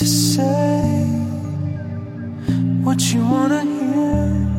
to say what you wanna hear.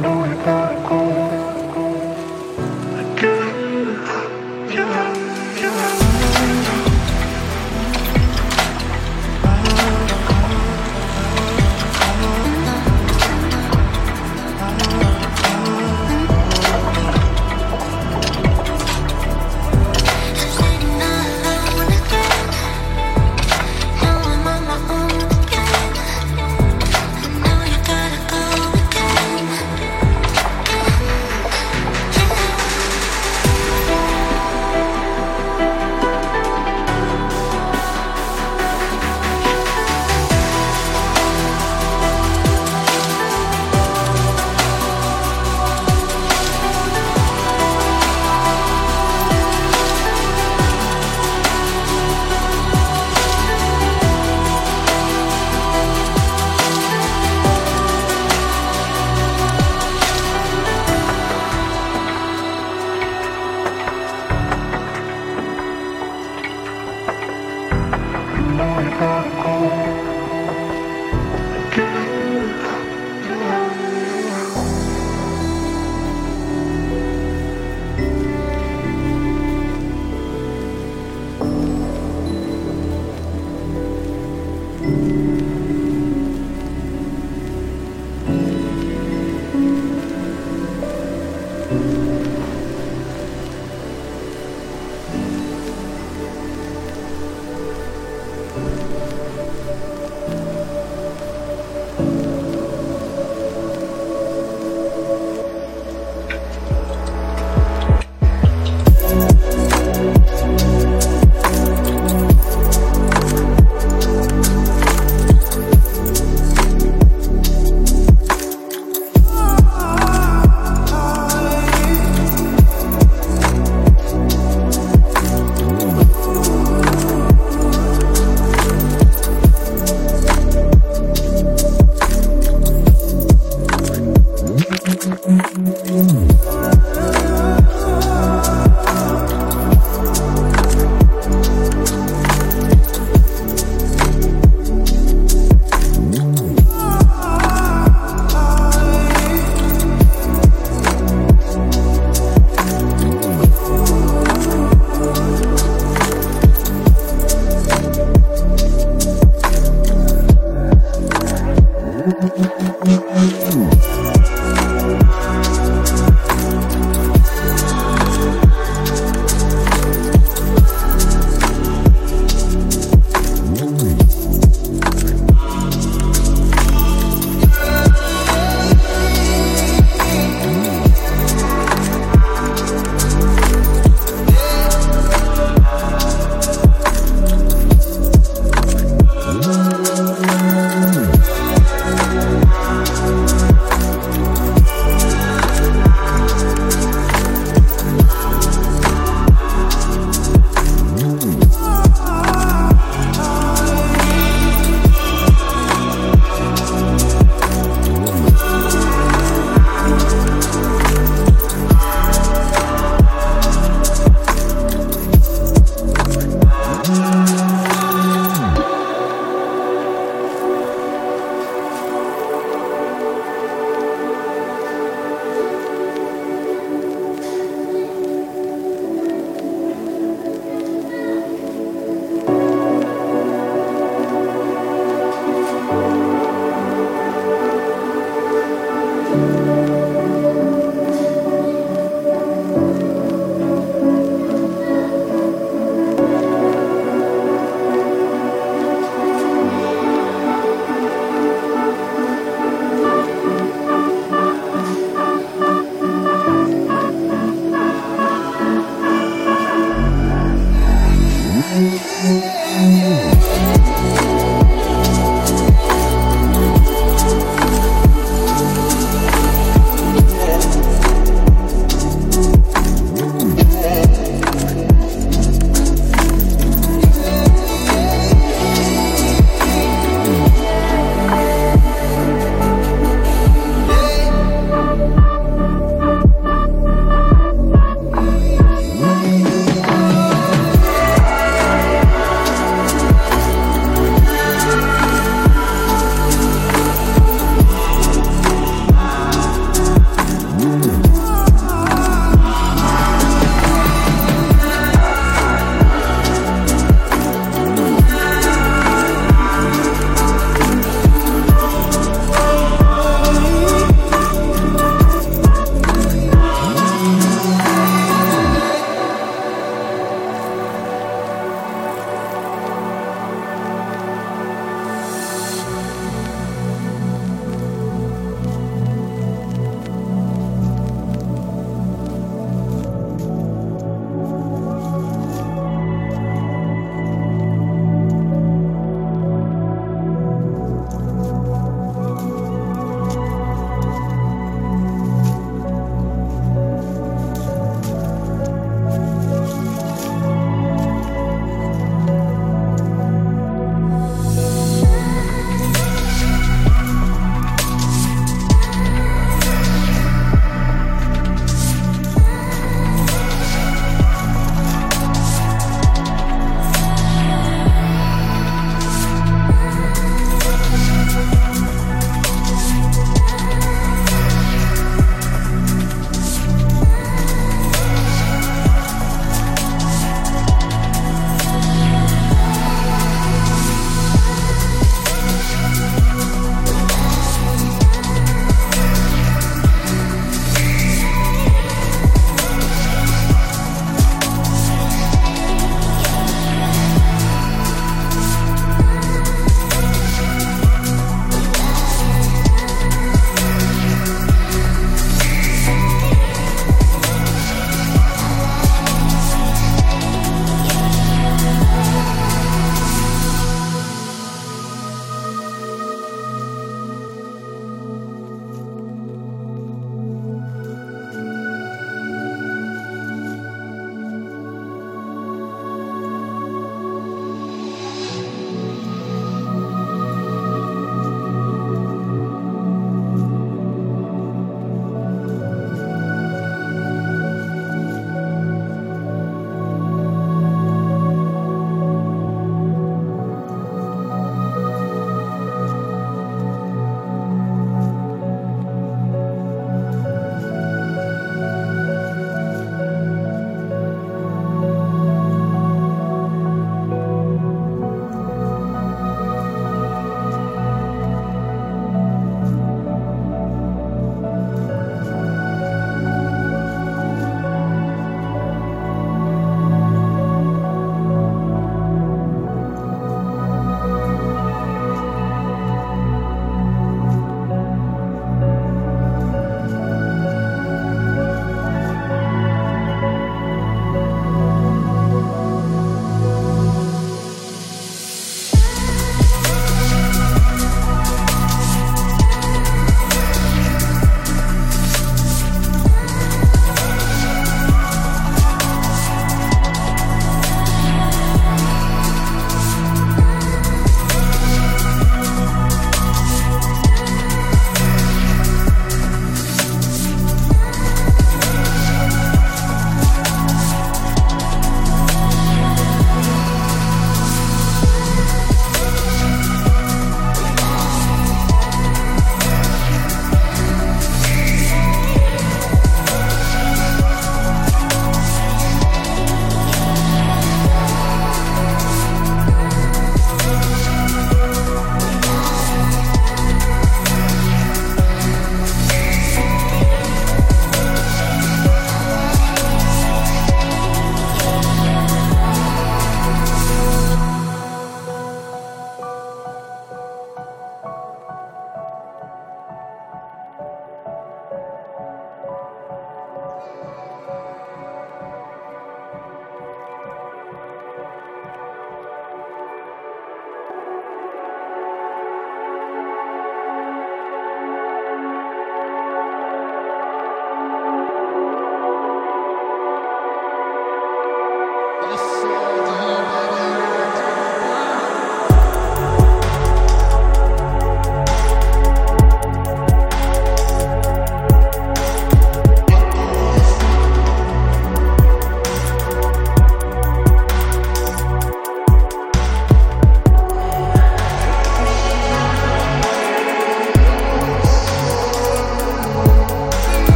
know.